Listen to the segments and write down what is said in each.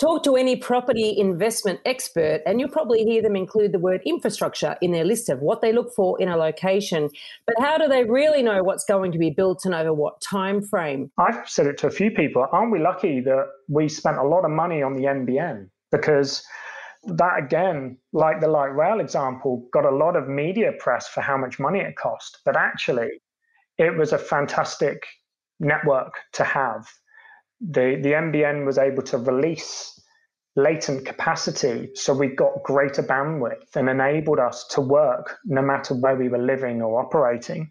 Talk to any property investment expert, and you'll probably hear them include the word infrastructure in their list of what they look for in a location. But how do they really know what's going to be built and over what time frame? I've said it to a few people. Aren't we lucky that we spent a lot of money on the NBN? Because that again, like the light rail example, got a lot of media press for how much money it cost. But actually, it was a fantastic network to have the, the NBN was able to release latent capacity so we got greater bandwidth and enabled us to work no matter where we were living or operating.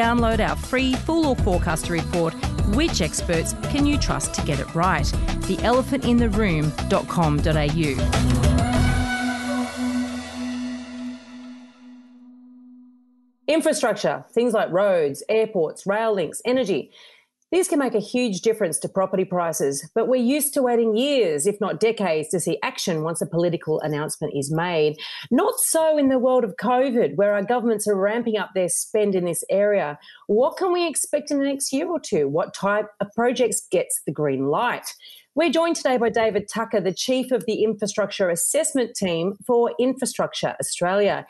download our free Fool or Forecaster report, Which Experts Can You Trust to Get It Right? theelephantintheroom.com.au. Infrastructure, things like roads, airports, rail links, energy. These can make a huge difference to property prices, but we're used to waiting years, if not decades, to see action once a political announcement is made. Not so in the world of COVID, where our governments are ramping up their spend in this area. What can we expect in the next year or two? What type of projects gets the green light? We're joined today by David Tucker, the Chief of the Infrastructure Assessment Team for Infrastructure Australia.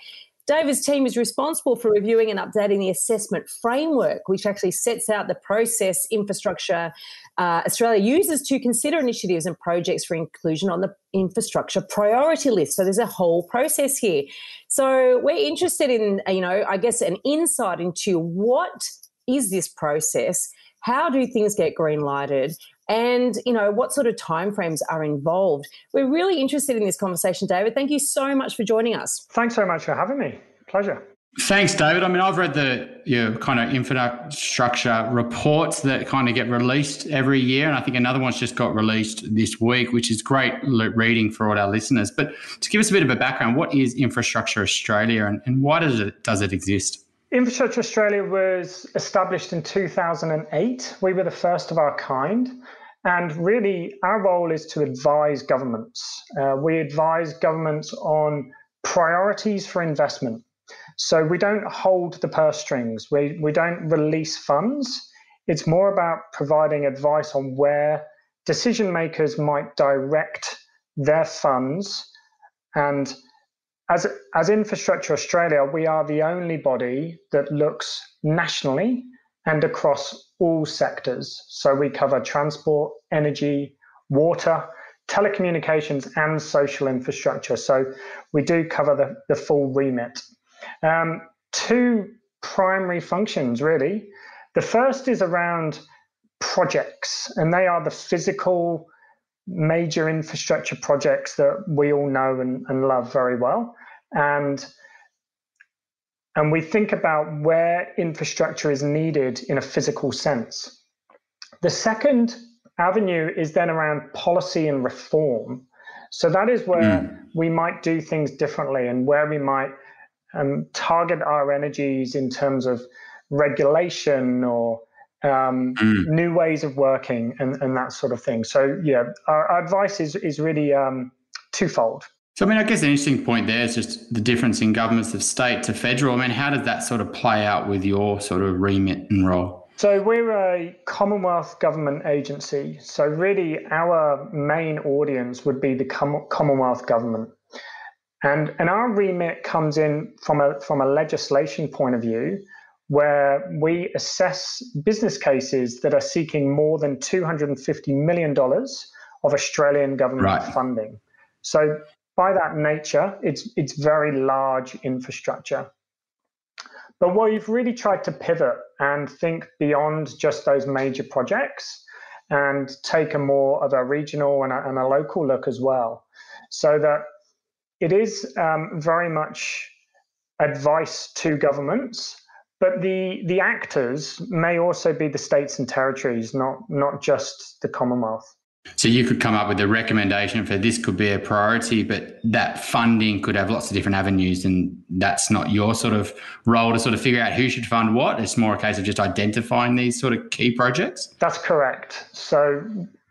David's team is responsible for reviewing and updating the assessment framework, which actually sets out the process infrastructure uh, Australia uses to consider initiatives and projects for inclusion on the infrastructure priority list. So there's a whole process here. So we're interested in, you know, I guess an insight into what is this process? How do things get green lighted? And you know what sort of timeframes are involved. We're really interested in this conversation, David. Thank you so much for joining us. Thanks so much for having me. Pleasure. Thanks, David. I mean, I've read the you know, kind of infrastructure reports that kind of get released every year, and I think another one's just got released this week, which is great reading for all our listeners. But to give us a bit of a background, what is Infrastructure Australia, and, and why does it does it exist? Infrastructure Australia was established in 2008. We were the first of our kind. And really, our role is to advise governments. Uh, we advise governments on priorities for investment. So we don't hold the purse strings, we, we don't release funds. It's more about providing advice on where decision makers might direct their funds. And as, as Infrastructure Australia, we are the only body that looks nationally and across all sectors. So we cover transport, energy, water, telecommunications, and social infrastructure. So we do cover the, the full remit. Um, two primary functions, really. The first is around projects, and they are the physical major infrastructure projects that we all know and, and love very well. And and we think about where infrastructure is needed in a physical sense. The second avenue is then around policy and reform. So that is where mm. we might do things differently and where we might um, target our energies in terms of regulation or um, mm. new ways of working and, and, that sort of thing. So, yeah, our, our advice is, is really um, twofold. So, I mean, I guess an interesting point there is just the difference in governments of state to federal. I mean, how does that sort of play out with your sort of remit and role? So, we're a Commonwealth government agency. So, really, our main audience would be the Commonwealth government. And, and our remit comes in from a, from a legislation point of view, where we assess business cases that are seeking more than $250 million of Australian government right. funding. So by that nature, it's it's very large infrastructure. But what we've really tried to pivot and think beyond just those major projects and take a more of a regional and a, and a local look as well, so that it is um, very much advice to governments, but the the actors may also be the states and territories, not not just the Commonwealth. So you could come up with a recommendation for this could be a priority, but that funding could have lots of different avenues, and that's not your sort of role to sort of figure out who should fund what. It's more a case of just identifying these sort of key projects. That's correct. So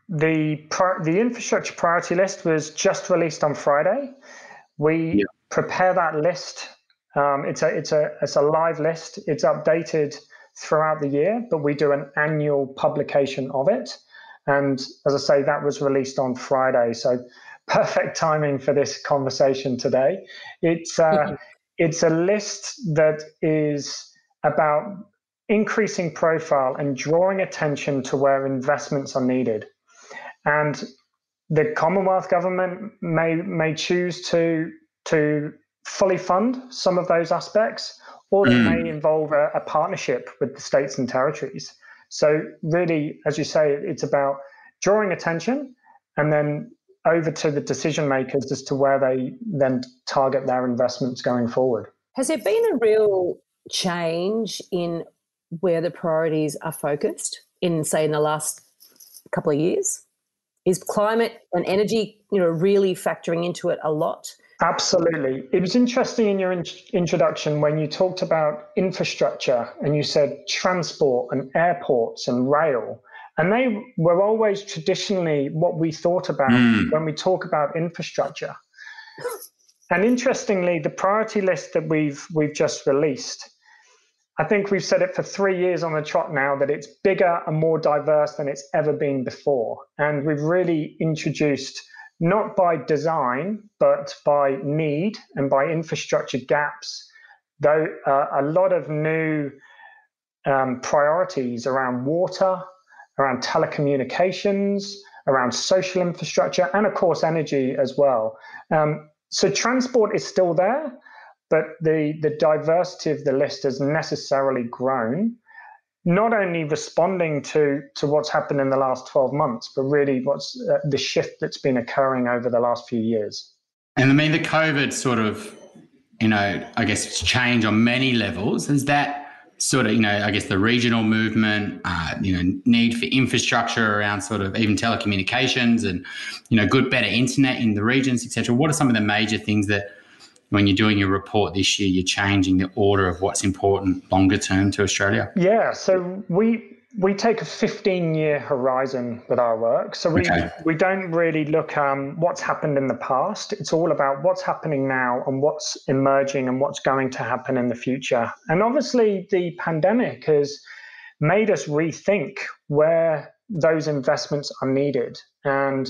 the the infrastructure priority list was just released on Friday. We yeah. prepare that list. Um, it's a it's a it's a live list. It's updated throughout the year, but we do an annual publication of it. And as I say, that was released on Friday. So perfect timing for this conversation today. It's, uh, mm-hmm. it's a list that is about increasing profile and drawing attention to where investments are needed. And the Commonwealth government may, may choose to, to fully fund some of those aspects, or they mm. may involve a, a partnership with the states and territories. So, really, as you say, it's about drawing attention and then over to the decision makers as to where they then target their investments going forward. Has there been a real change in where the priorities are focused in, say, in the last couple of years? Is climate and energy, you know, really factoring into it a lot? Absolutely. It was interesting in your in- introduction when you talked about infrastructure and you said transport and airports and rail. And they were always traditionally what we thought about mm. when we talk about infrastructure. And interestingly, the priority list that we've we've just released, I think we've said it for three years on the trot now that it's bigger and more diverse than it's ever been before. And we've really introduced not by design, but by need and by infrastructure gaps, though uh, a lot of new um, priorities around water, around telecommunications, around social infrastructure, and of course, energy as well. Um, so transport is still there, but the, the diversity of the list has necessarily grown not only responding to to what's happened in the last 12 months but really what's uh, the shift that's been occurring over the last few years. And i mean the covid sort of you know i guess change on many levels. Has that sort of you know i guess the regional movement uh, you know need for infrastructure around sort of even telecommunications and you know good better internet in the regions etc what are some of the major things that when you're doing your report this year, you're changing the order of what's important longer term to Australia? Yeah, so we we take a 15 year horizon with our work. So we, okay. we don't really look um, what's happened in the past. It's all about what's happening now and what's emerging and what's going to happen in the future. And obviously, the pandemic has made us rethink where those investments are needed. And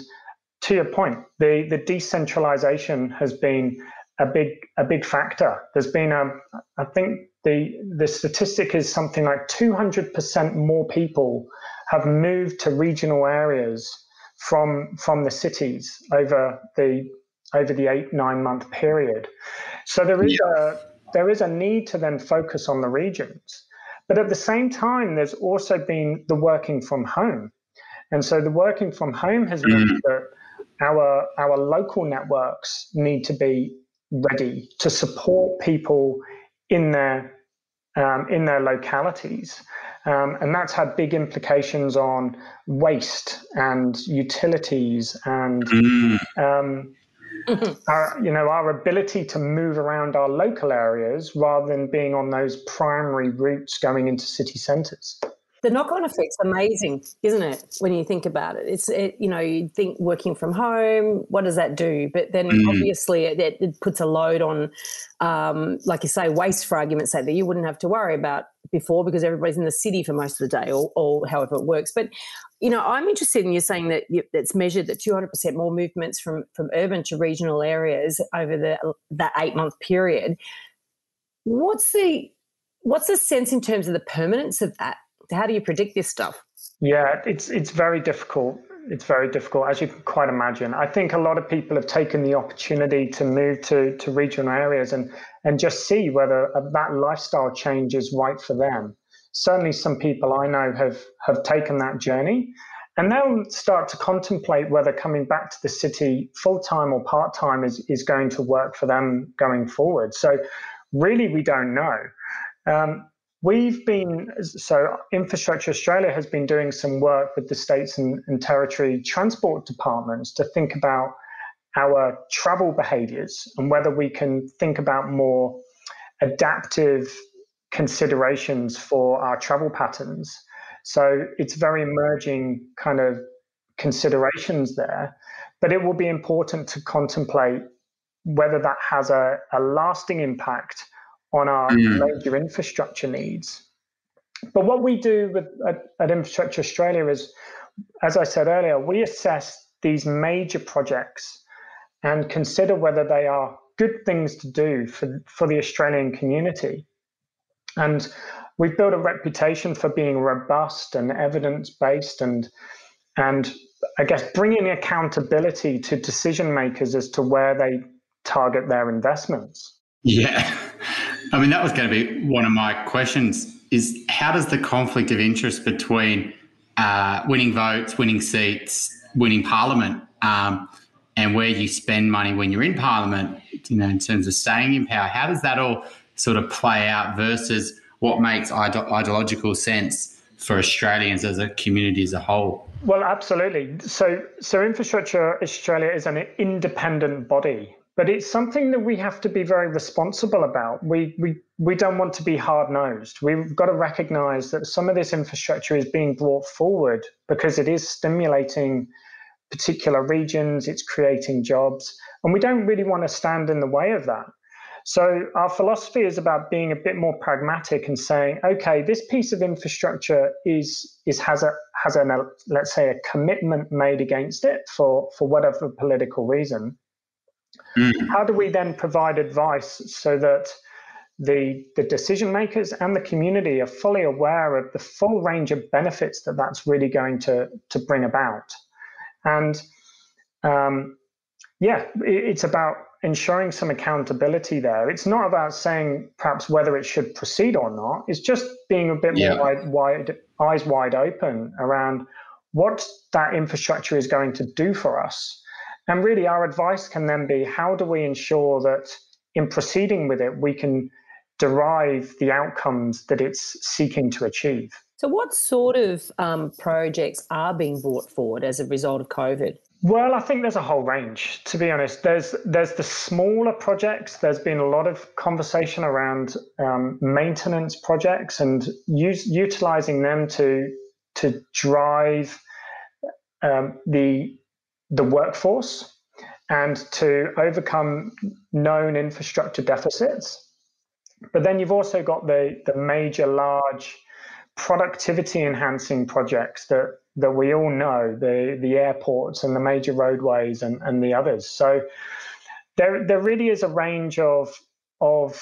to your point, the, the decentralization has been a big a big factor. There's been a I think the the statistic is something like 200% more people have moved to regional areas from from the cities over the over the eight nine month period. So there is yeah. a there is a need to then focus on the regions. But at the same time, there's also been the working from home. And so the working from home has meant mm. that our our local networks need to be ready to support people in their um, in their localities. Um, and that's had big implications on waste and utilities and mm. um, our, you know our ability to move around our local areas rather than being on those primary routes going into city centres the knock-on effect's amazing isn't it when you think about it? It's it, you know you think working from home what does that do? But then mm. obviously it, it, puts a load on um, like you say waste for argument's sake that you wouldn't have to worry about before because everybody's in the city for most of the day or, or however it works. But you know i'm interested in you saying that you, it's measured that 200% more movements from from urban to regional areas over the that eight month period. What's the what's the sense in terms of the permanence of that how do you predict this stuff? Yeah, it's it's very difficult. It's very difficult, as you can quite imagine. I think a lot of people have taken the opportunity to move to, to regional areas and, and just see whether that lifestyle change is right for them. Certainly, some people I know have, have taken that journey and they'll start to contemplate whether coming back to the city full time or part time is, is going to work for them going forward. So, really, we don't know. Um, we've been so infrastructure australia has been doing some work with the states and, and, territory transport departments to think about our travel behaviors and whether we can think about more adaptive considerations for our travel patterns. So it's very emerging kind of considerations there but it will be important to contemplate whether that has a, a lasting impact on our mm. major infrastructure needs. But what we do with, at, at Infrastructure Australia is, as I said earlier, we assess these major projects and consider whether they are good things to do for, for the Australian community. And we've built a reputation for being robust and evidence based and and I guess bringing accountability to decision makers as to where they target their investments. Yeah. I mean, that was going to be one of my questions is how does the conflict of interest between uh, winning votes, winning seats, winning parliament, um, and where you spend money when you're in parliament, you know, in terms of staying in power, how does that all sort of play out versus what makes ide- ideological sense for Australians as a community as a whole? Well, absolutely. So, so Infrastructure Australia is an independent body but it's something that we have to be very responsible about. We we we don't want to be hard nosed. We've got to recognise that some of this infrastructure is being brought forward because it is stimulating particular regions. It's creating jobs, and we don't really want to stand in the way of that. So our philosophy is about being a bit more pragmatic and saying, okay, this piece of infrastructure is is has a has a let's say a commitment made against it for for whatever political reason Mm. How do we then provide advice so that the, the decision makers and the community are fully aware of the full range of benefits that that's really going to, to bring about? And um, yeah, it, it's about ensuring some accountability there. It's not about saying perhaps whether it should proceed or not. It's just being a bit yeah. more wide, wide, eyes wide open around what that infrastructure is going to do for us and really, our advice can then be how do we ensure that in proceeding with it, we can derive the outcomes that it's seeking to achieve? So, what sort of um, projects are being brought forward as a result of COVID? Well, I think there's a whole range. To be honest, there's there's the smaller projects. There's been a lot of conversation around um, maintenance projects and use, utilizing them to to drive um, the the workforce and to overcome known infrastructure deficits. But then you've also got the, the major large productivity enhancing projects that, that we all know, the, the airports and the major roadways and, and the others. So there, there really is a range of, of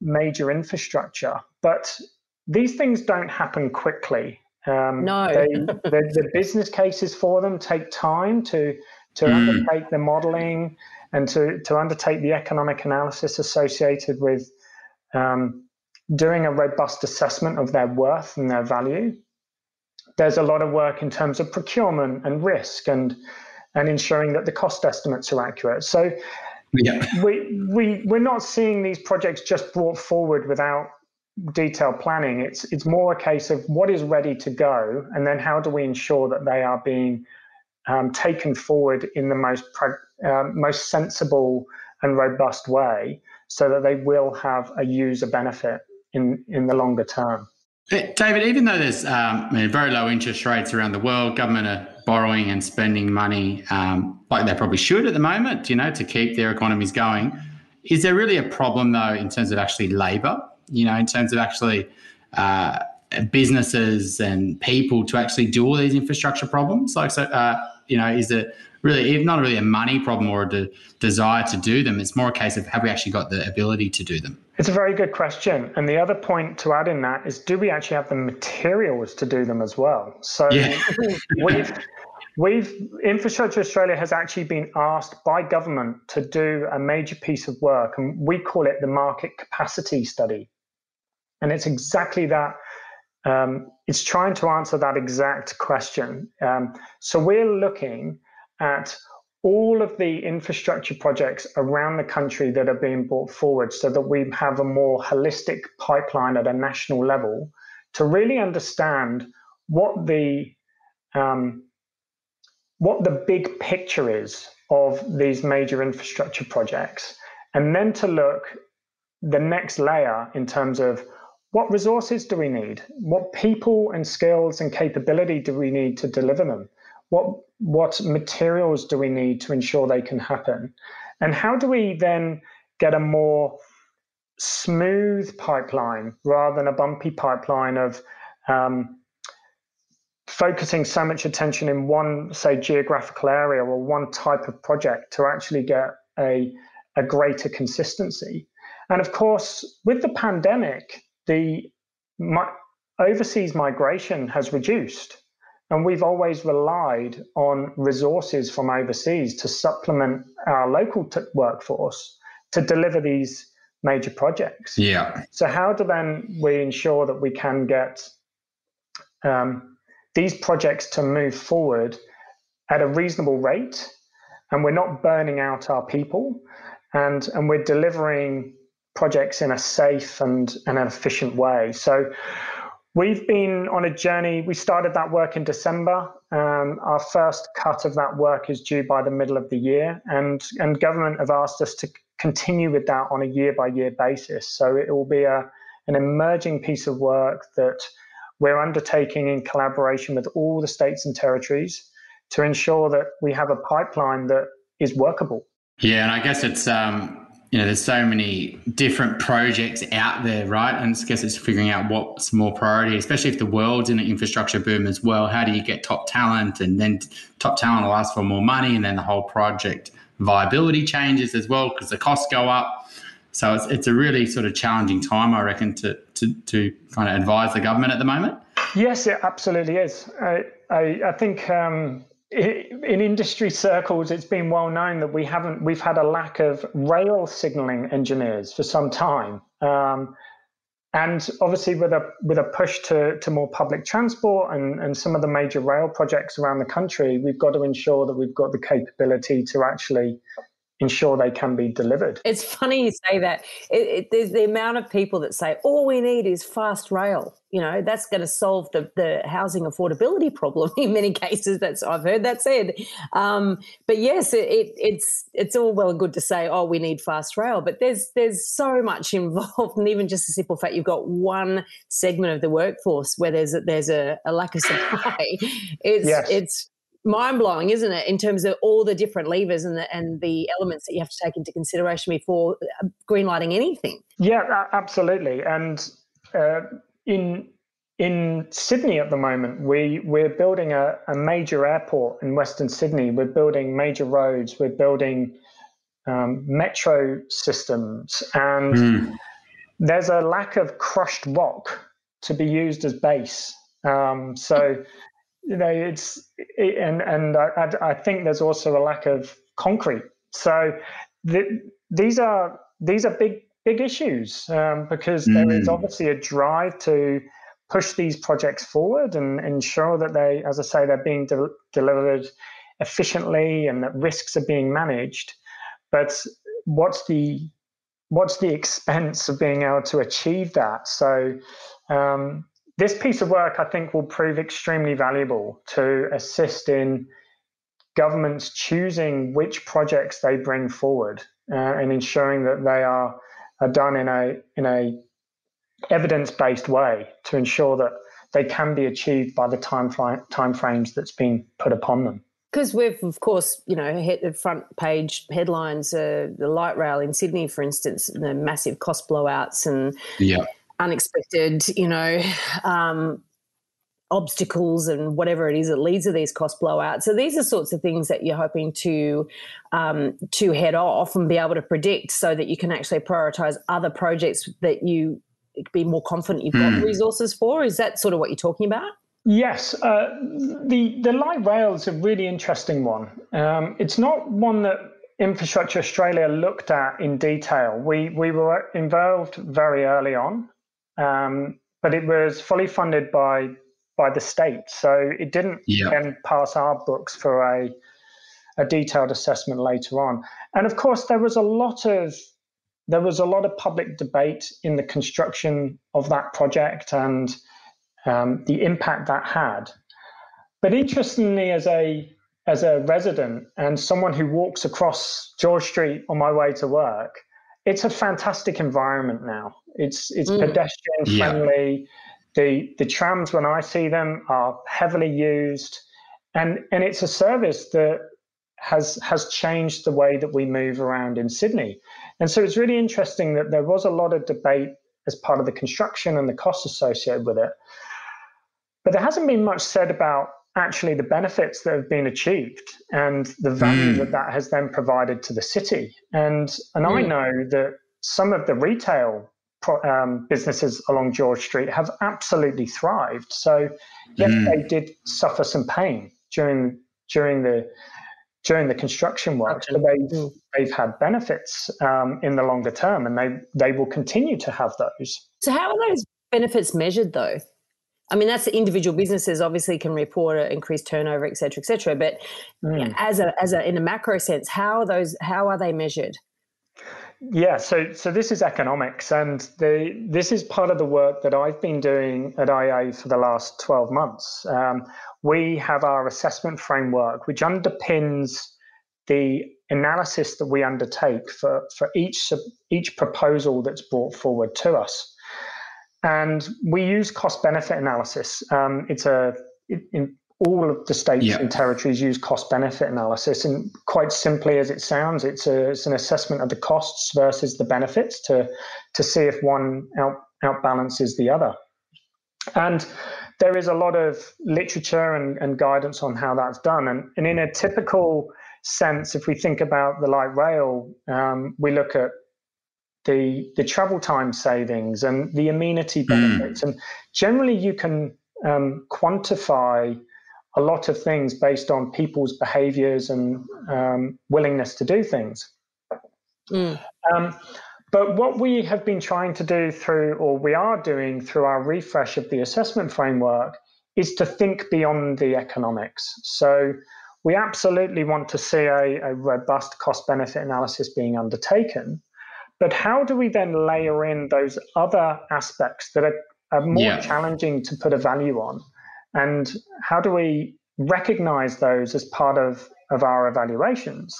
major infrastructure, but these things don't happen quickly. Um, no. they, the, the, business cases for them take time to to mm. undertake the modeling and to, to undertake the economic analysis associated with um, doing a robust assessment of their worth and their value. There's a lot of work in terms of procurement and risk and and ensuring that the cost estimates are accurate. So yeah. we we we're not seeing these projects just brought forward without detailed planning. It's it's more a case of what is ready to go, and then how do we ensure that they are being um, taken forward in the most uh, most sensible and robust way, so that they will have a user benefit in in the longer term. David, even though there's um, I mean, very low interest rates around the world, government are borrowing and spending money um, like they probably should at the moment, you know, to keep their economies going. Is there really a problem though in terms of actually labour? You know, in terms of actually uh, businesses and people to actually do all these infrastructure problems? Like, so, uh, you know, is it really not really a money problem or a de- desire to do them? It's more a case of have we actually got the ability to do them? It's a very good question. And the other point to add in that is do we actually have the materials to do them as well? So yeah. we've We've Infrastructure Australia has actually been asked by government to do a major piece of work, and we call it the market capacity study. And it's exactly that. Um, it's trying to answer that exact question. Um, so we're looking at all of the infrastructure projects around the country that are being brought forward so that we have a more holistic pipeline at a national level to really understand what the um, what the big picture is of these major infrastructure projects and then to look the next layer in terms of what resources do we need? What people and skills and capability do we need to deliver them? What what materials do we need to ensure they can happen? And how do we then get a more smooth pipeline rather than a bumpy pipeline of um, focusing so much attention in one say geographical area or one type of project to actually get a, a greater consistency? And of course with the pandemic the overseas migration has reduced and we've always relied on resources from overseas to supplement our local t- workforce to deliver these major projects. Yeah. So, how do then we ensure that we can get um, these projects to move forward at a reasonable rate and we're not burning out our people and, and we're delivering projects in a safe and, and an efficient way? So, We've been on a journey. We started that work in December. Um, our first cut of that work is due by the middle of the year, and and government have asked us to continue with that on a year by year basis. So it will be a an emerging piece of work that we're undertaking in collaboration with all the states and territories to ensure that we have a pipeline that is workable. Yeah, and I guess it's um, you know, there's so many different projects out there, right? And I guess it's figuring out what's more priority, especially if the world's in an infrastructure boom as well. How do you get top talent? And then top talent will ask for more money, and then the whole project viability changes as well because the costs go up. So it's, it's a really sort of challenging time, I reckon, to, to, to kind of advise the government at the moment. Yes, it absolutely is. I, I, I think um, in industry circles, it's been well known that we haven't we've had a lack of rail signaling engineers for some time, um, and obviously with a with a push to to more public transport and and some of the major rail projects around the country, we've got to ensure that we've got the capability to actually ensure they can be delivered. It's funny you say that. It, it, there's the amount of people that say all we need is fast rail. You know, that's going to solve the, the housing affordability problem in many cases. That's I've heard that said. Um, but yes, it, it, it's it's all well and good to say, oh, we need fast rail, but there's there's so much involved, and even just the simple fact you've got one segment of the workforce where there's a, there's a, a lack of supply. It's yes. it's mind blowing, isn't it, in terms of all the different levers and the, and the elements that you have to take into consideration before uh, greenlighting anything? Yeah, absolutely. And uh, in in Sydney at the moment, we we're building a, a, major airport in Western Sydney. We're building major roads. We're building um, metro systems, and mm. there's a lack of crushed rock to be used as base. Um, so you know, it's it, and and I, I, think there's also a lack of concrete. So the, these are these are big big issues um, because mm. there is mm. obviously a drive to push these projects forward and ensure that they, as I say, they're being de- delivered efficiently and that risks are being managed. But what's the what's the expense of being able to achieve that? So um, this piece of work, I think, will prove extremely valuable to assist in governments choosing which projects they bring forward uh, and ensuring that they are, are done in a in a evidence based way to ensure that they can be achieved by the time time frames that's been put upon them. Because we've, of course, you know, hit the front page headlines, uh, the light rail in Sydney, for instance, the massive cost blowouts and yeah unexpected, you know, um, obstacles and whatever it is that leads to these cost blowouts. So these are sorts of things that you're hoping to um, to head off and be able to predict, so that you can actually prioritize other projects that you be more confident you've got mm. resources for. Is that sort of what you're talking about? Yes, uh, the the light rail is a really interesting one. Um, it's not one that Infrastructure Australia looked at in detail. We we were involved very early on, um, but it was fully funded by by the state, so it didn't yeah. then pass our books for a a detailed assessment later on. And of course, there was a lot of there was a lot of public debate in the construction of that project and um, the impact that had. But interestingly, as a as a resident and someone who walks across George Street on my way to work, it's a fantastic environment now. It's it's mm. pedestrian friendly. Yeah. The the trams when I see them are heavily used, and and it's a service that has has changed the way that we move around in Sydney. And so it's really interesting that there was a lot of debate as part of the construction and the costs associated with it. But there hasn't been much said about actually the benefits that have been achieved and the value mm. that that has then provided to the city. And and mm. I know that some of the retail um, businesses along George Street have absolutely thrived. So yes, mm. they did suffer some pain during during the during the construction work, but they've, mm. they've had benefits um, in the longer term, and they they will continue to have those. So how are those benefits measured, though? I mean, that's the individual businesses obviously can report increased turnover, et cetera, et cetera. But mm. as a as a in a macro sense, how are those how are they measured? Yeah, so so this is economics, and the this is part of the work that I've been doing at IA for the last twelve months. Um, we have our assessment framework, which underpins the analysis that we undertake for for each each proposal that's brought forward to us, and we use cost benefit analysis. Um, it's a in, all of the states yeah. and territories use cost benefit analysis. And quite simply as it sounds, it's, a, it's an assessment of the costs versus the benefits to, to see if one out, outbalances the other. And there is a lot of literature and, and guidance on how that's done. And, and in a typical sense, if we think about the light rail, um, we look at the the travel time savings and the amenity hmm. benefits, mm. and generally you can um, quantify a lot of things based on people's behaviors and um, willingness to do things. Mm. Um, but what we have been trying to do through, or we are doing through our refresh of the assessment framework, is to think beyond the economics. So we absolutely want to see a, a robust cost benefit analysis being undertaken. But how do we then layer in those other aspects that are, are more yeah. challenging to put a value on? And how do we recognize those as part of, of our evaluations?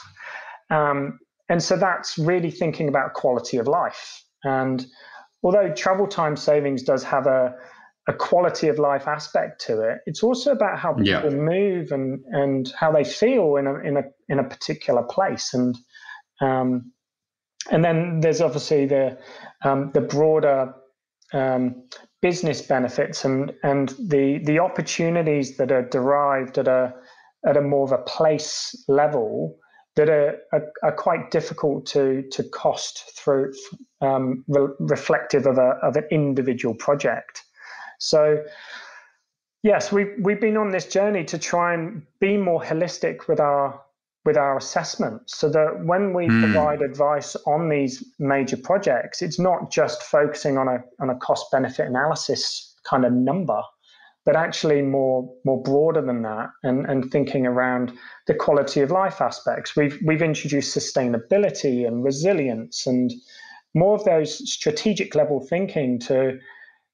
Um, and so that's really thinking about quality of life. And although travel time savings does have a, a quality of life aspect to it, it's also about how people yeah. move and, and how they feel in a, in a, in a particular place. And, um, and then there's obviously the, um, the broader um, business benefits and and the the opportunities that are derived at a at a more of a place level that are, are, are quite difficult to to cost through um, re- reflective of a of an individual project. So yes, we've we've been on this journey to try and be more holistic with our with our assessment so that when we mm. provide advice on these major projects, it's not just focusing on a, on a cost benefit analysis kind of number, but actually more, more broader than that and, and thinking around the quality of life aspects. We've, we've introduced sustainability and resilience and more of those strategic level thinking to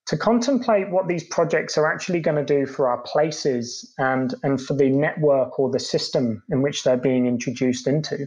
to contemplate what these projects are actually going to do for our places and, and for the network or the system in which they're being introduced into.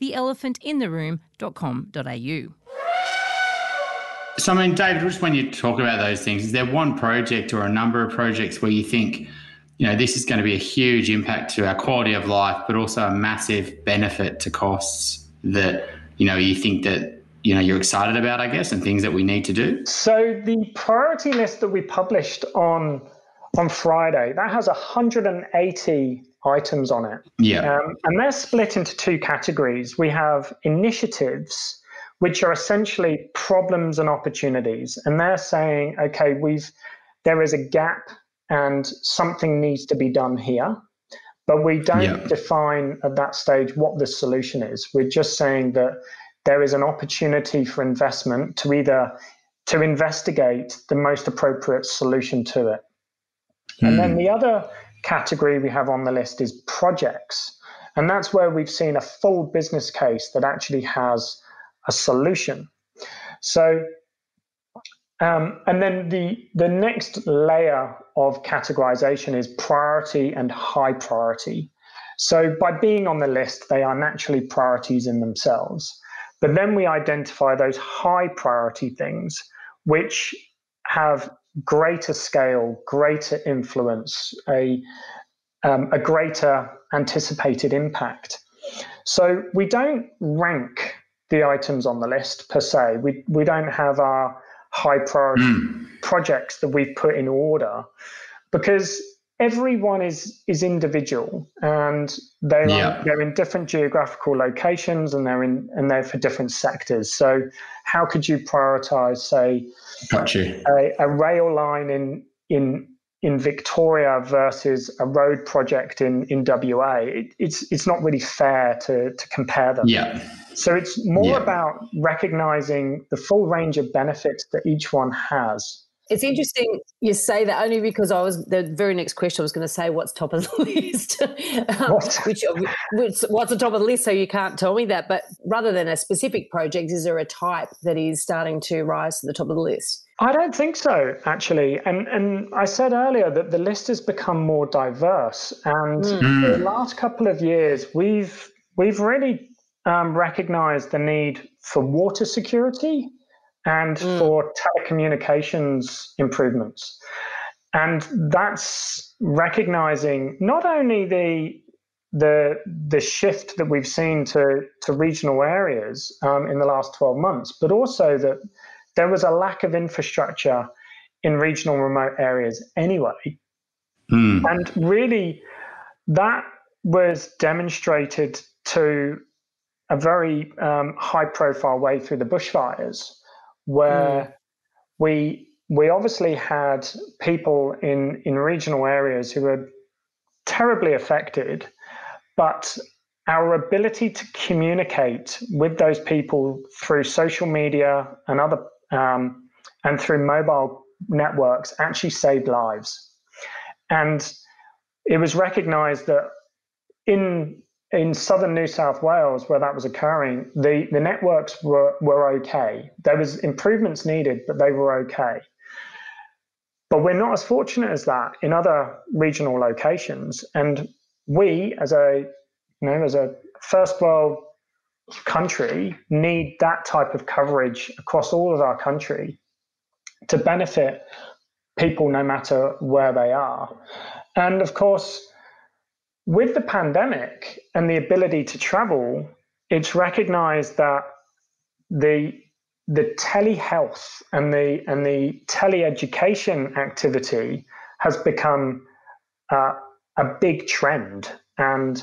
theelephantintheroom.com.au. So, I mean, David, just when you talk about those things, is there one project or a number of projects where you think, you know, this is going to be a huge impact to our quality of life, but also a massive benefit to costs that, you know, you think that, you know, you're excited about, I guess, and things that we need to do? So, the priority list that we published on on Friday, that has 180 items on it. Yeah. Um, and they're split into two categories. We have initiatives, which are essentially problems and opportunities. And they're saying, okay, we've there is a gap and something needs to be done here. But we don't yeah. define at that stage what the solution is. We're just saying that there is an opportunity for investment to either to investigate the most appropriate solution to it. And then hmm. the other category we have on the list is projects. And that's where we've seen a full business case that actually has a solution. So, um, and then the, the next layer of categorization is priority and high priority. So, by being on the list, they are naturally priorities in themselves. But then we identify those high priority things, which have greater scale, greater influence, a, um, a greater anticipated impact. So we don't rank the items on the list per se. We, we don't have our high priority mm. projects that we've put in order because everyone is is individual and they're yeah. they're in different geographical locations and they're in and they're for different sectors. So how could you prioritize, say, a, a rail line in in in Victoria versus a road project in in WA? It, it's it's not really fair to to compare them. Yeah. So it's more yeah. about recognizing the full range of benefits that each one has it's interesting you say that only because I was the very next question I was going to say what's top of the list, um, which, which, what's the top of the list? So you can't tell me that. But rather than a specific project, is there a type that is starting to rise to the top of the list? I don't think so, actually. And and I said earlier that the list has become more diverse, and mm. the last couple of years we've we've really um, recognised the need for water security and mm. for telecommunications improvements. And that's recognizing not only the the the shift that we've seen to to regional areas um, in the last 12 months, but also that there was a lack of infrastructure in regional remote areas anyway. Mm. And really, that was demonstrated to a very um, high profile way through the bushfires where mm. we we obviously had people in in regional areas who were terribly affected, but our ability to communicate with those people through social media and other um, and through mobile networks actually saved lives, and it was recognized that in in southern New South Wales, where that was occurring, the, the networks were, were okay. There was improvements needed, but they were okay. But we're not as fortunate as that in other regional locations. And we, as a you know, as a first world country, need that type of coverage across all of our country to benefit people no matter where they are. And of course, with the pandemic and the ability to travel, it's recognized that the the telehealth and the and the teleeducation activity has become uh, a big trend, and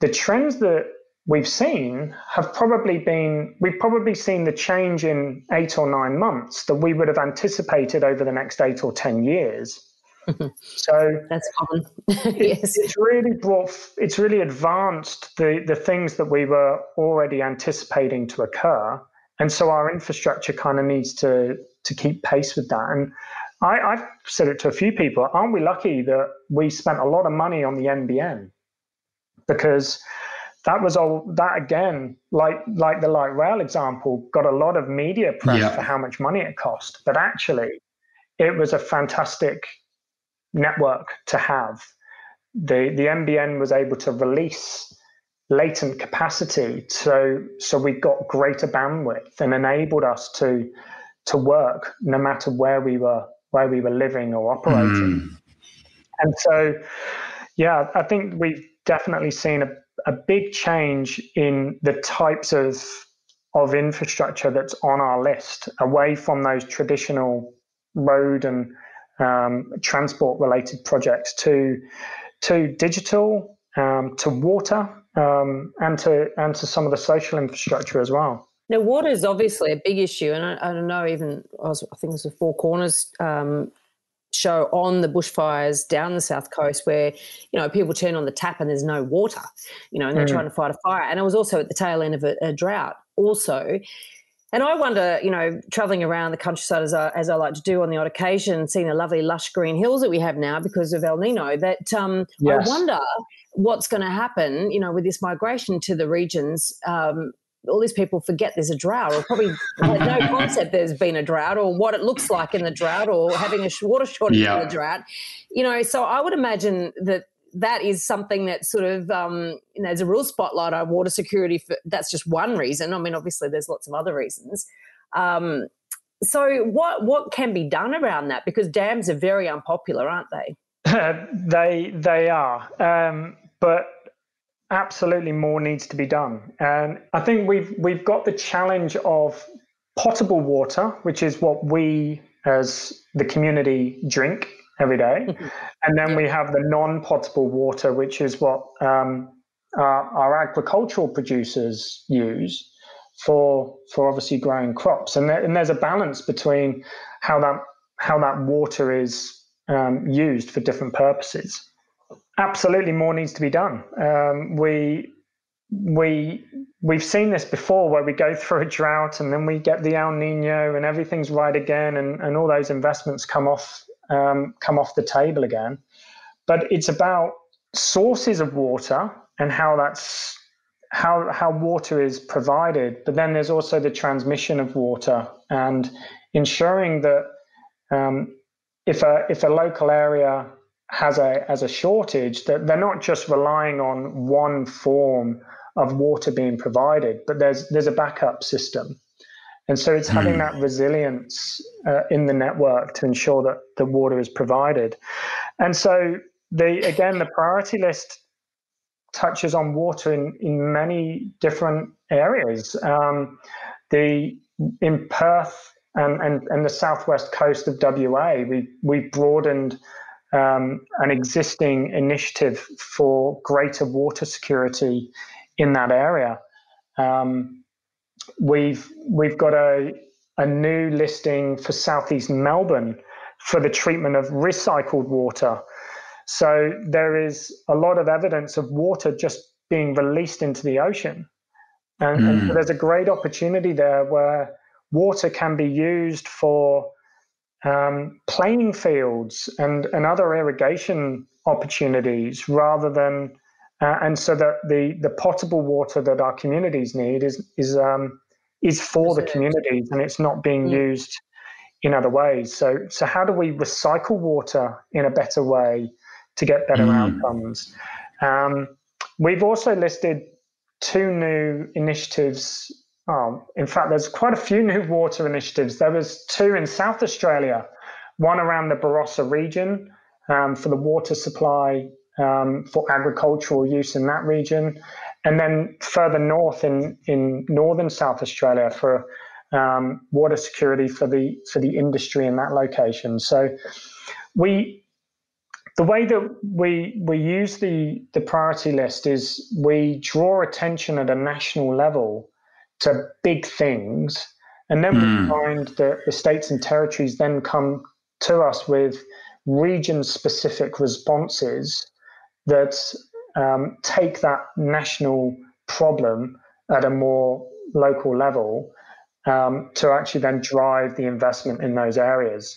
the trends that we've seen have probably been we've probably seen the change in eight or nine months that we would have anticipated over the next eight or ten years. So that's common. yes, it's really brought, it's really advanced the the things that we were already anticipating to occur, and so our infrastructure kind of needs to to keep pace with that. And I, I've said it to a few people: Aren't we lucky that we spent a lot of money on the NBN because that was all that again like like the light rail example got a lot of media press yeah. for how much money it cost but actually it was a fantastic network to have. The, the NBN was able to release latent capacity so so we got greater bandwidth and enabled us to to work no matter where we were where we were living or operating mm. and so yeah i think we've definitely seen a, a big change in the types of of infrastructure that's on our list away from those traditional road and um, transport related projects to to digital um, to water um, and to and to some of the social infrastructure as well. Now, water is obviously a big issue, and I, I don't know. Even I, was, I think it was a Four Corners um, show on the bushfires down the south coast, where you know people turn on the tap and there's no water, you know, and they're mm. trying to fight a fire. And it was also at the tail end of a, a drought, also. And I wonder, you know, traveling around the countryside as I, as I like to do on the odd occasion, seeing the lovely lush green hills that we have now because of El Nino, that um, yes. I wonder what's going to happen, you know, with this migration to the regions. Um, all these people forget there's a drought or probably no concept there's been a drought or what it looks like in the drought or having a water shortage yeah. in the drought. You know, so I would imagine that that is something that sort of um, you know there's a real spotlight on water security. For, that's just one reason. I mean, obviously there's lots of other reasons. Um, so what what can be done around that? Because dams are very unpopular, aren't they? they they are, um, but absolutely more needs to be done. And I think we've we've got the challenge of potable water, which is what we as the community drink every day. and then we have the non potable water, which is what um, our, our, agricultural producers use for, for obviously growing crops. And, there, and there's a balance between how that, how that water is um, used for different purposes. Absolutely, more needs to be done. Um, we we we've seen this before where we go through a drought and then we get the El Nino and everything's right again and, and all those investments come off um, come off the table again. But it's about sources of water and how that's how how water is provided. But then there's also the transmission of water and ensuring that um, if a if a local area has a has a shortage, that they're not just relying on one form of water being provided, but there's there's a backup system. And so it's having mm. that resilience uh, in the network to ensure that the water is provided. And so the again the priority list touches on water in, in many different areas. Um, the in Perth and, and, and the southwest coast of WA, we we broadened um, an existing initiative for greater water security in that area. Um, we've we've got a a new listing for southeast Melbourne for the treatment of recycled water. So there is a lot of evidence of water just being released into the ocean. And, mm. and so there's a great opportunity there where water can be used for um, playing fields and, and other irrigation opportunities rather than uh, and so that the the potable water that our communities need is is um, is for the communities and it's not being mm. used in other ways. So so how do we recycle water in a better way to get better mm. outcomes? Um, we've also listed two new initiatives. Oh, in fact, there's quite a few new water initiatives. There was two in South Australia, one around the Barossa region um, for the water supply um, for agricultural use in that region, and then further north in in northern South Australia for um, water security for the for the industry in that location. So we the way that we we use the the priority list is we draw attention at a national level to big things, and then mm. we hmm. find that the states and territories then come to us with region specific responses that um, take that national problem at a more local level um, to actually then drive the investment in those areas.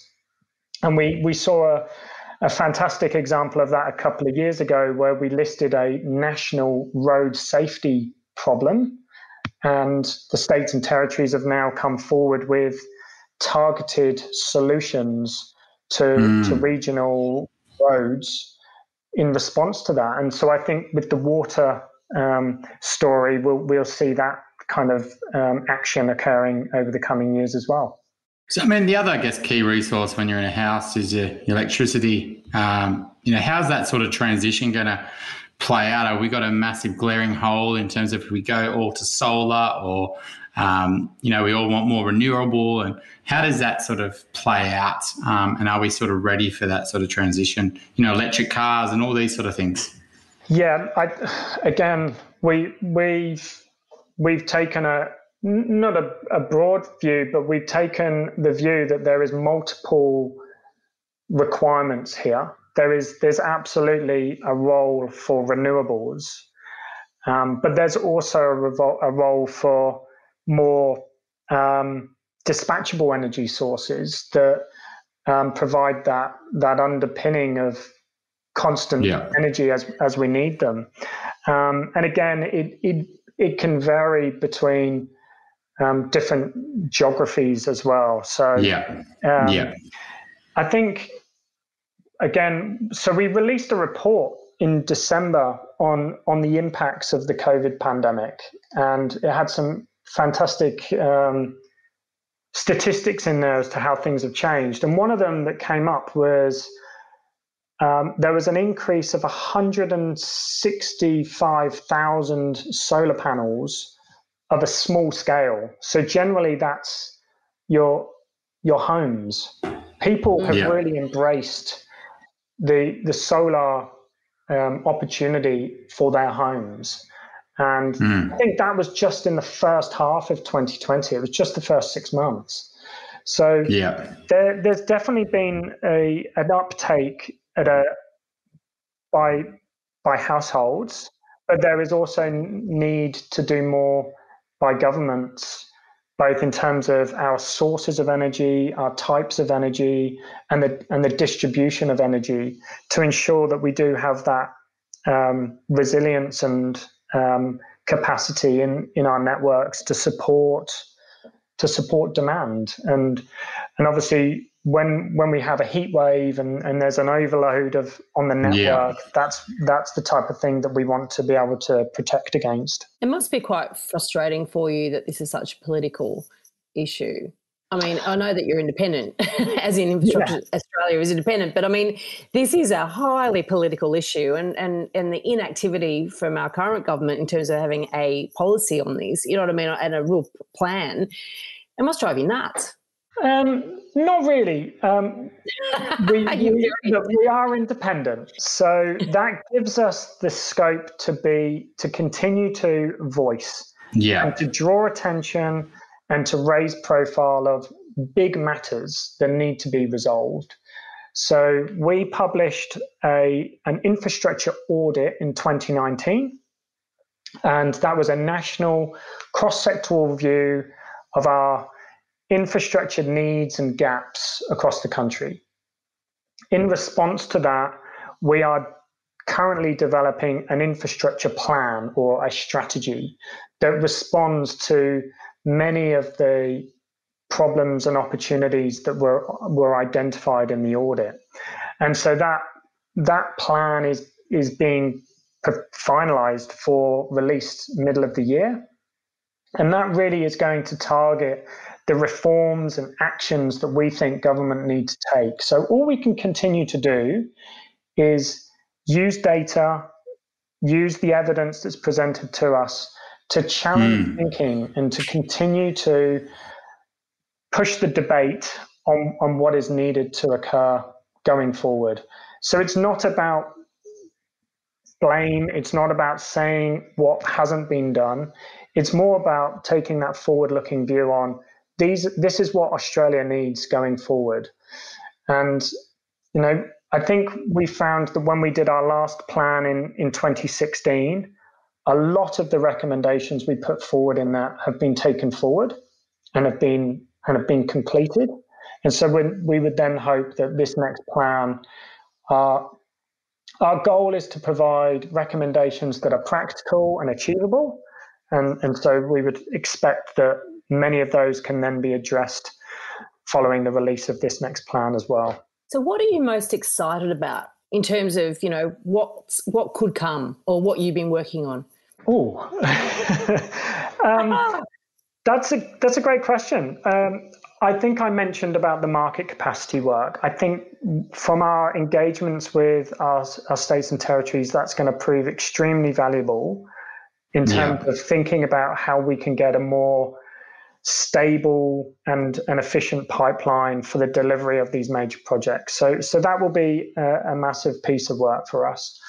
And we, we saw a, a fantastic example of that a couple of years ago where we listed a national road safety problem. And the states and territories have now come forward with targeted solutions to, mm. to regional roads in response to that. And so I think with the water um, story, we'll, we'll see that kind of um, action occurring over the coming years as well. So, I mean, the other, I guess, key resource when you're in a house is your, electricity. Um, you know, how's that sort of transition going to play out? Are we got a massive glaring hole in terms of if we go all to solar or um, you know, we all want more renewable, and how does that sort of play out? Um, and are we sort of ready for that sort of transition? You know, electric cars and all these sort of things. Yeah, I, again, we we've we've taken a not a, a broad view, but we've taken the view that there is multiple requirements here. There is there's absolutely a role for renewables, um, but there's also a, revol- a role for more um, dispatchable energy sources that um, provide that that underpinning of constant yeah. energy as as we need them. Um, and again, it it it can vary between um, different geographies as well. So yeah, um, yeah. I think again, so we released a report in December on on the impacts of the COVID pandemic, and it had some fantastic um, statistics in there as to how things have changed. And one of them that came up was um, there was an increase of 165,000 solar panels of a small scale. So generally, that's your your homes. People have yeah. really embraced the the solar um, opportunity for their homes. And mm. I think that was just in the first half of 2020. It was just the first six months. So yeah, there, there's definitely been a an uptake at a by by households, but there is also need to do more by governments, both in terms of our sources of energy, our types of energy, and the and the distribution of energy to ensure that we do have that um, resilience and um, capacity in in our networks to support to support demand and and obviously when when we have a heat wave and, and there's an overload of on the network, yeah. that's that's the type of thing that we want to be able to protect against. It must be quite frustrating for you that this is such a political issue. I mean, I know that you're independent, as in infrastructure yeah. Australia is independent, but I mean, this is a highly political issue, and and and the inactivity from our current government in terms of having a policy on this, you know what I mean, and a real plan, it must drive you nuts. Um, not really. Um, we, we, we, are independent, so that gives us the scope to be to continue to voice, yeah, and to draw attention and to raise profile of big matters that need to be resolved. So we published a an infrastructure audit in 2019, and that was a national cross-sectoral view of our infrastructure needs and gaps across the country. In response to that, we are currently developing an infrastructure plan or a strategy that responds to many of the problems and opportunities that were were identified in the audit. And so that that plan is is being finalized for release middle of the year. And that really is going to target the reforms and actions that we think government need to take. So all we can continue to do is use data, use the evidence that's presented to us to challenge mm. thinking and to continue to push the debate on, on what is needed to occur going forward. So it's not about blame, it's not about saying what hasn't been done. It's more about taking that forward looking view on these this is what Australia needs going forward. And you know, I think we found that when we did our last plan in, in 2016, a lot of the recommendations we put forward in that have been taken forward and have been and have been completed. And so we, we would then hope that this next plan, uh, our goal is to provide recommendations that are practical and achievable. And, and so we would expect that many of those can then be addressed following the release of this next plan as well. So, what are you most excited about in terms of you know what what could come or what you've been working on? Oh, um, that's a that's a great question. Um, I think I mentioned about the market capacity work. I think from our engagements with our, our states and territories, that's going to prove extremely valuable in terms yeah. of thinking about how we can get a more stable and an efficient pipeline for the delivery of these major projects. So, so that will be a, a massive piece of work for us.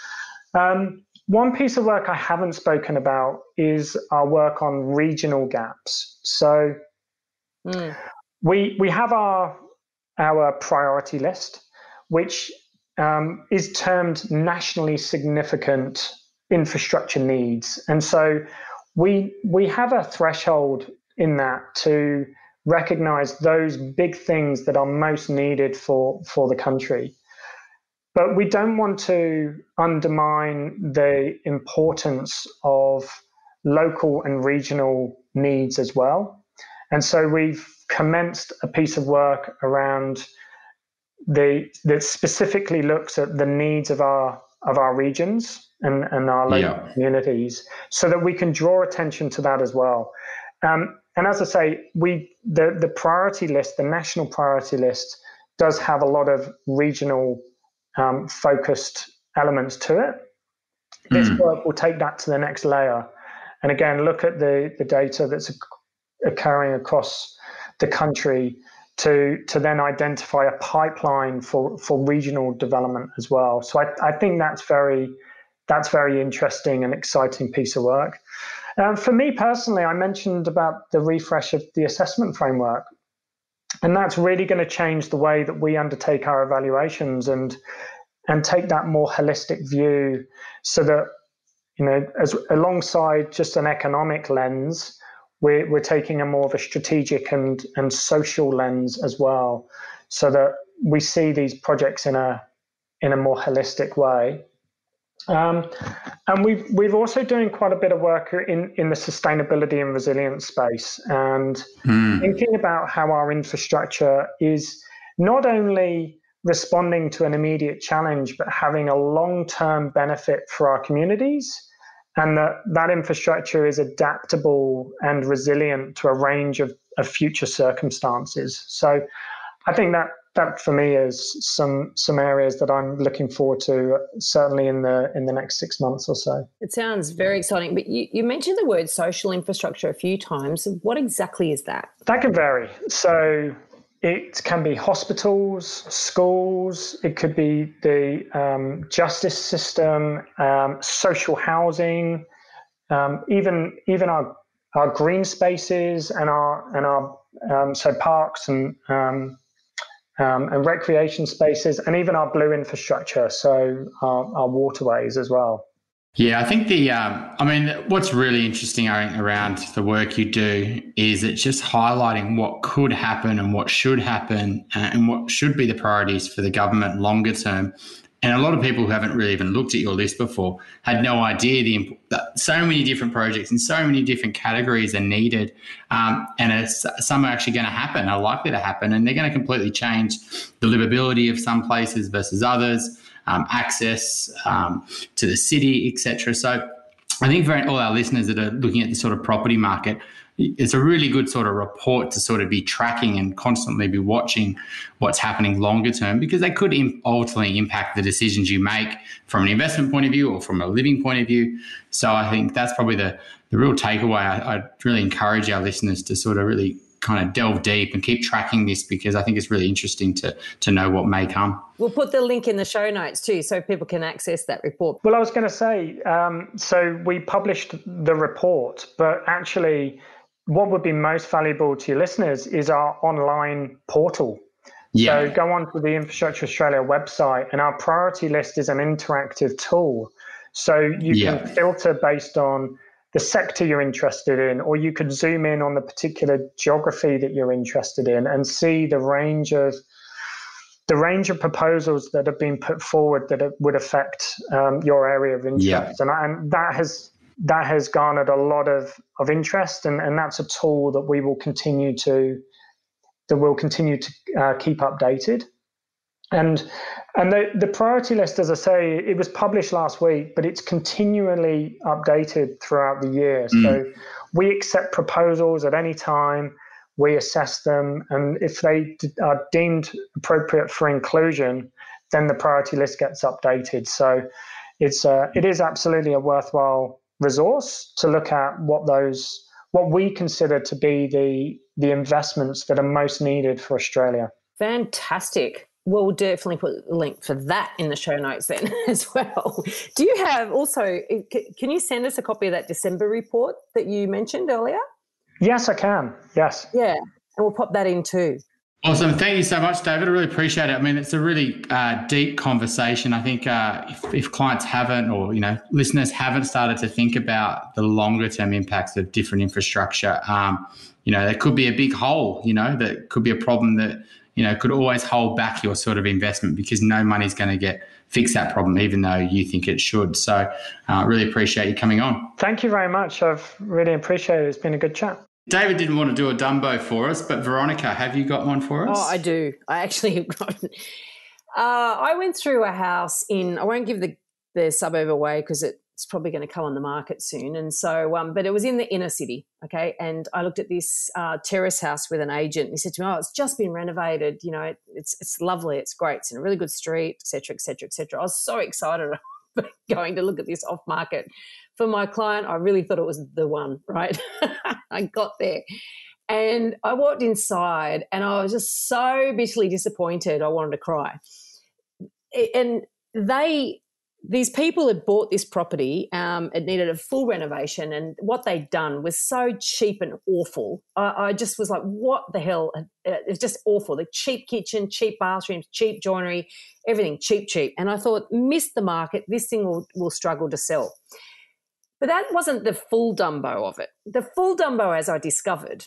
Um, one piece of work I haven't spoken about is our work on regional gaps. So mm. we we have our our priority list, which um, is termed nationally significant infrastructure needs, and so we we have a threshold in that to recognize those big things that are most needed for for the country. But we don't want to undermine the importance of local and regional needs as well. And so we've commenced a piece of work around the that specifically looks at the needs of our of our regions and, and our local yeah. communities so that we can draw attention to that as well. Um, and as I say, we the, the priority list, the national priority list, does have a lot of regional um, focused elements to it. This mm. work will take that to the next layer. And again, look at the, the data that's occurring across the country to, to then identify a pipeline for, for regional development as well. So I, I think that's very that's very interesting and exciting piece of work. Um, for me personally, I mentioned about the refresh of the assessment framework. And that's really going to change the way that we undertake our evaluations and and take that more holistic view so that you know as alongside just an economic lens we're, we're taking a more of a strategic and and social lens as well so that we see these projects in a in a more holistic way um, and we've we've also doing quite a bit of work in in the sustainability and resilience space, and mm. thinking about how our infrastructure is not only responding to an immediate challenge, but having a long term benefit for our communities, and that that infrastructure is adaptable and resilient to a range of, of future circumstances. So, I think that that for me is some some areas that I'm looking forward to certainly in the in the next six months or so. It sounds very exciting, but you, you mentioned the word social infrastructure a few times. What exactly is that? That can vary. So it can be hospitals, schools. It could be the um, justice system, um, social housing, um, even even our our green spaces and our and our um, so parks and um, and recreation spaces, and even our blue infrastructure, so our, our waterways as well. Yeah, I think the, um, I mean, what's really interesting around the work you do is it's just highlighting what could happen and what should happen uh, and what should be the priorities for the government longer term. And a lot of people who haven't really even looked at your list before had no idea the that so many different projects and so many different categories are needed, um, and some are actually going to happen, are likely to happen, and they're going to completely change the livability of some places versus others, um, access um, to the city, etc. So, I think for all our listeners that are looking at the sort of property market, it's a really good sort of report to sort of be tracking and constantly be watching what's happening longer term because they could ultimately impact the decisions you make from an investment point of view or from a living point of view. So I think that's probably the, the real takeaway. I, I'd really encourage our listeners to sort of really kind of delve deep and keep tracking this because I think it's really interesting to to know what may come. We'll put the link in the show notes too, so people can access that report. Well, I was going to say, um, so we published the report, but actually what would be most valuable to your listeners is our online portal. Yeah. So go on to the Infrastructure Australia website, and our priority list is an interactive tool. So you yeah. can filter based on the sector you're interested in, or you could zoom in on the particular geography that you're interested in and see the range of the range of proposals that have been put forward that would affect um, your area of interest. Yeah. And, and that has that has garnered a lot of, of interest, and, and that's a tool that we will continue to that will continue to uh, keep updated. And and the, the priority list, as I say, it was published last week, but it's continually updated throughout the year. Mm. So we accept proposals at any time, we assess them, and if they are deemed appropriate for inclusion, then the priority list gets updated. So it's uh, it is absolutely a worthwhile resource to look at what those what we consider to be the the investments that are most needed for Australia. Fantastic. we'll definitely put a link for that in the show notes then as well. Do you have also, can you send us a copy of that December report that you mentioned earlier? Yes, I can. Yes. Yeah. And we'll pop that in too. Awesome. Thank you so much, David. I really appreciate it. I mean, it's a really uh, deep conversation. I think uh, if, if, clients haven't or, you know, listeners haven't started to think about the longer term impacts of different infrastructure, um, you know, there could be a big hole, you know, that could be a problem that, you know, could always hold back your sort of investment because no money's going to get fix that problem, even though you think it should. So, uh, really appreciate you coming on. Thank you very much. I've really appreciated it. It's been a good chat. David didn't want to do a Dumbo for us, but Veronica, have you got one for us? Oh, I do. I actually have got. Uh, I went through a house in. I won't give the the suburb away because it's probably going to come on the market soon. And so, um, but it was in the inner city, okay. And I looked at this uh, terrace house with an agent. And he said to me, "Oh, it's just been renovated. You know, it's it's lovely. It's great. It's in a really good street, etc., etc., etc." I was so excited going to look at this off market for my client. I really thought it was the one, right? I got there. And I walked inside and I was just so bitterly disappointed. I wanted to cry. And they, these people had bought this property. Um, it needed a full renovation, and what they'd done was so cheap and awful. I, I just was like, "What the hell?" It was just awful. The cheap kitchen, cheap bathrooms, cheap joinery, everything cheap, cheap. And I thought, "Missed the market. This thing will, will struggle to sell." But that wasn't the full Dumbo of it. The full Dumbo, as I discovered,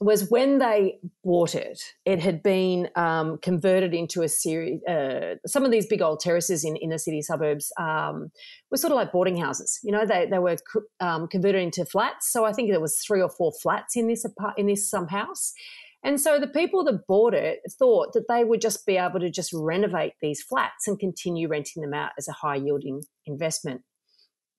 was when they bought it, it had been um, converted into a series. Uh, some of these big old terraces in inner city suburbs um, were sort of like boarding houses. You know, they, they were um, converted into flats. So I think there was three or four flats in this in this some house. And so the people that bought it thought that they would just be able to just renovate these flats and continue renting them out as a high yielding investment.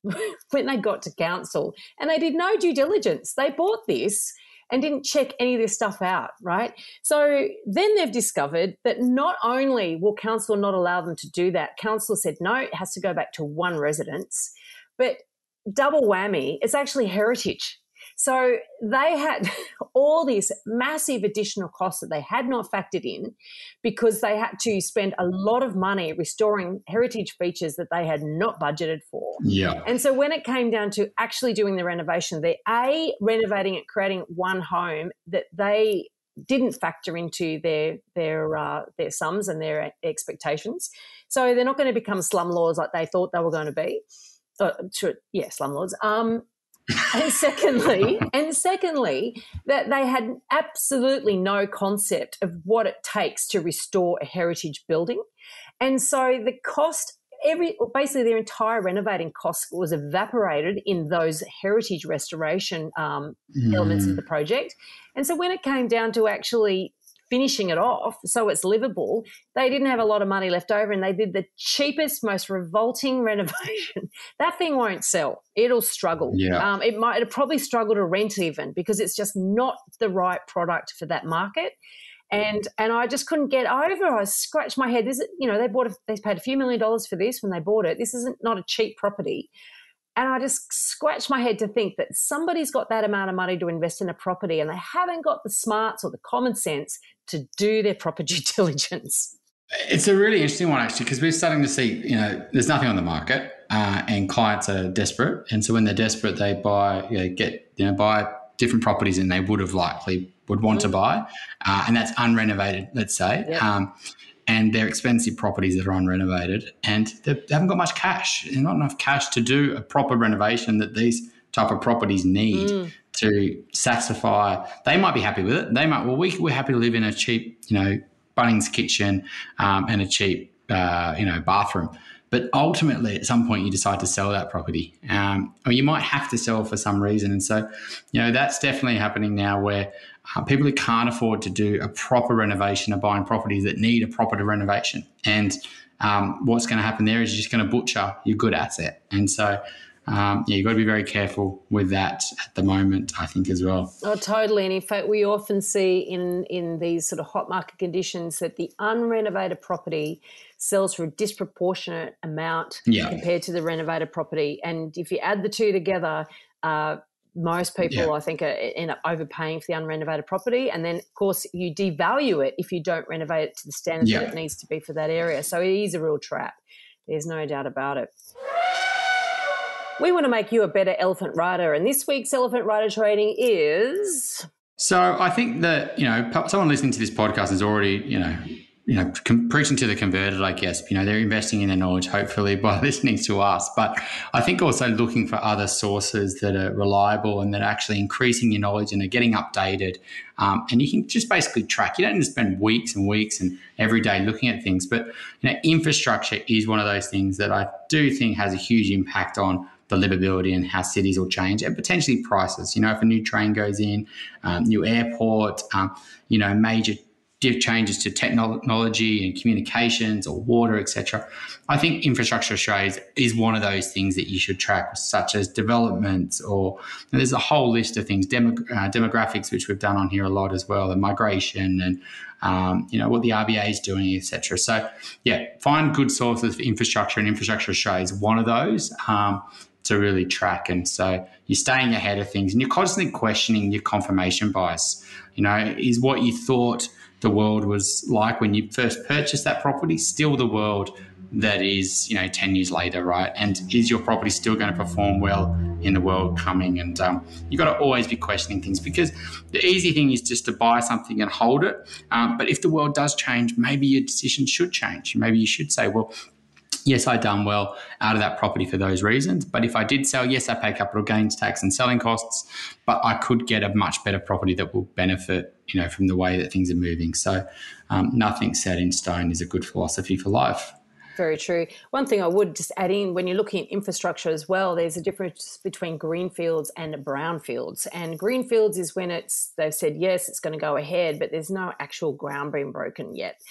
when they got to council and they did no due diligence. They bought this and didn't check any of this stuff out, right? So then they've discovered that not only will council not allow them to do that, council said no, it has to go back to one residence, but double whammy, it's actually heritage. So they had all these massive additional costs that they had not factored in because they had to spend a lot of money restoring heritage features that they had not budgeted for. Yeah. And so when it came down to actually doing the renovation, they're A, renovating it, creating one home that they didn't factor into their their uh, their sums and their expectations. So they're not going to become slumlords like they thought they were going to be. Uh, to, yeah, slumlords. Um, and secondly, and secondly, that they had absolutely no concept of what it takes to restore a heritage building. And so the cost every basically their entire renovating cost was evaporated in those heritage restoration um, mm. elements of the project. And so when it came down to actually finishing it off so it's livable, they didn't have a lot of money left over and they did the cheapest, most revolting renovation. that thing won't sell. It'll struggle. Yeah. Um, it might it'll probably struggle to rent even because it's just not the right product for that market. And and I just couldn't get over. I scratched my head. This you know, they bought a, they paid a few million dollars for this when they bought it. This isn't not a cheap property. And I just scratch my head to think that somebody's got that amount of money to invest in a property and they haven't got the smarts or the common sense to do their proper due diligence. It's a really interesting one, actually, because we're starting to see, you know, there's nothing on the market uh, and clients are desperate. And so when they're desperate, they buy, you know, get, you know, buy different properties than they would have likely would want mm-hmm. to buy. Uh, and that's unrenovated, let's say. Yep. Um, and they're expensive properties that are unrenovated and they haven't got much cash. There's not enough cash to do a proper renovation that these type of properties need mm. to satisfy. They might be happy with it. They might, well, we, we're happy to live in a cheap, you know, Bunnings kitchen um, and a cheap, uh, you know, bathroom. But ultimately, at some point, you decide to sell that property, um, or you might have to sell for some reason. And so, you know, that's definitely happening now where uh, people who can't afford to do a proper renovation are buying properties that need a proper renovation. And um, what's going to happen there is you're just going to butcher your good asset. And so, um, yeah, you've got to be very careful with that at the moment, I think, as well. Oh, totally. And in fact, we often see in, in these sort of hot market conditions that the unrenovated property sells for a disproportionate amount yeah. compared to the renovated property. And if you add the two together, uh, most people, yeah. I think, are, end up overpaying for the unrenovated property. And then, of course, you devalue it if you don't renovate it to the standards yeah. that it needs to be for that area. So it is a real trap. There's no doubt about it. We want to make you a better elephant rider. And this week's elephant rider trading is. So I think that, you know, someone listening to this podcast is already, you know, you know, com- preaching to the converted, I guess. You know, they're investing in their knowledge, hopefully, by listening to us. But I think also looking for other sources that are reliable and that are actually increasing your knowledge and are getting updated. Um, and you can just basically track. You don't need to spend weeks and weeks and every day looking at things. But you know, infrastructure is one of those things that I do think has a huge impact on the livability and how cities will change and potentially prices. You know, if a new train goes in, um, new airport, um, you know, major changes to technology and communications or water, etc. I think infrastructure Australia is one of those things that you should track, such as developments or there's a whole list of things, uh, demographics, which we've done on here a lot as well, and migration and um, you know what the RBA is doing, etc. So yeah, find good sources for infrastructure, and infrastructure Australia is one of those. Um, to really track. And so you're staying ahead of things and you're constantly questioning your confirmation bias. You know, is what you thought the world was like when you first purchased that property still the world that is, you know, 10 years later, right? And is your property still going to perform well in the world coming? And um, you've got to always be questioning things because the easy thing is just to buy something and hold it. Um, but if the world does change, maybe your decision should change. Maybe you should say, well, yes, I done well out of that property for those reasons. But if I did sell, yes, I pay capital gains tax and selling costs, but I could get a much better property that will benefit, you know, from the way that things are moving. So um, nothing set in stone is a good philosophy for life. Very true. One thing I would just add in when you're looking at infrastructure as well, there's a difference between greenfields and brownfields. And greenfields is when it's they've said yes, it's going to go ahead, but there's no actual ground being broken yet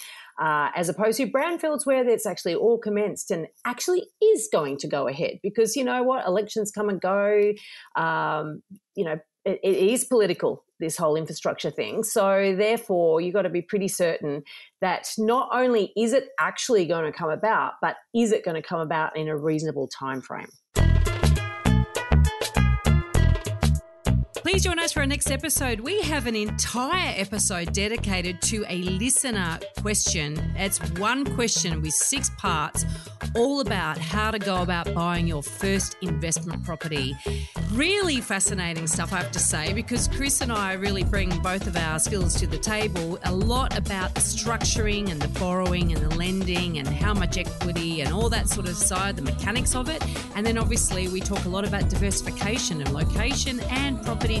uh, as opposed to brownfields where it's actually all commenced and actually is going to go ahead. Because you know what? Elections come and go. Um, you know it, it is political this whole infrastructure thing. So therefore you've got to be pretty certain that not only is it actually going to come about but is it going to come about in a reasonable time frame Please join us for our next episode. We have an entire episode dedicated to a listener question. It's one question with six parts, all about how to go about buying your first investment property. Really fascinating stuff, I have to say, because Chris and I really bring both of our skills to the table. A lot about the structuring and the borrowing and the lending and how much equity and all that sort of side, the mechanics of it. And then obviously, we talk a lot about diversification and location and property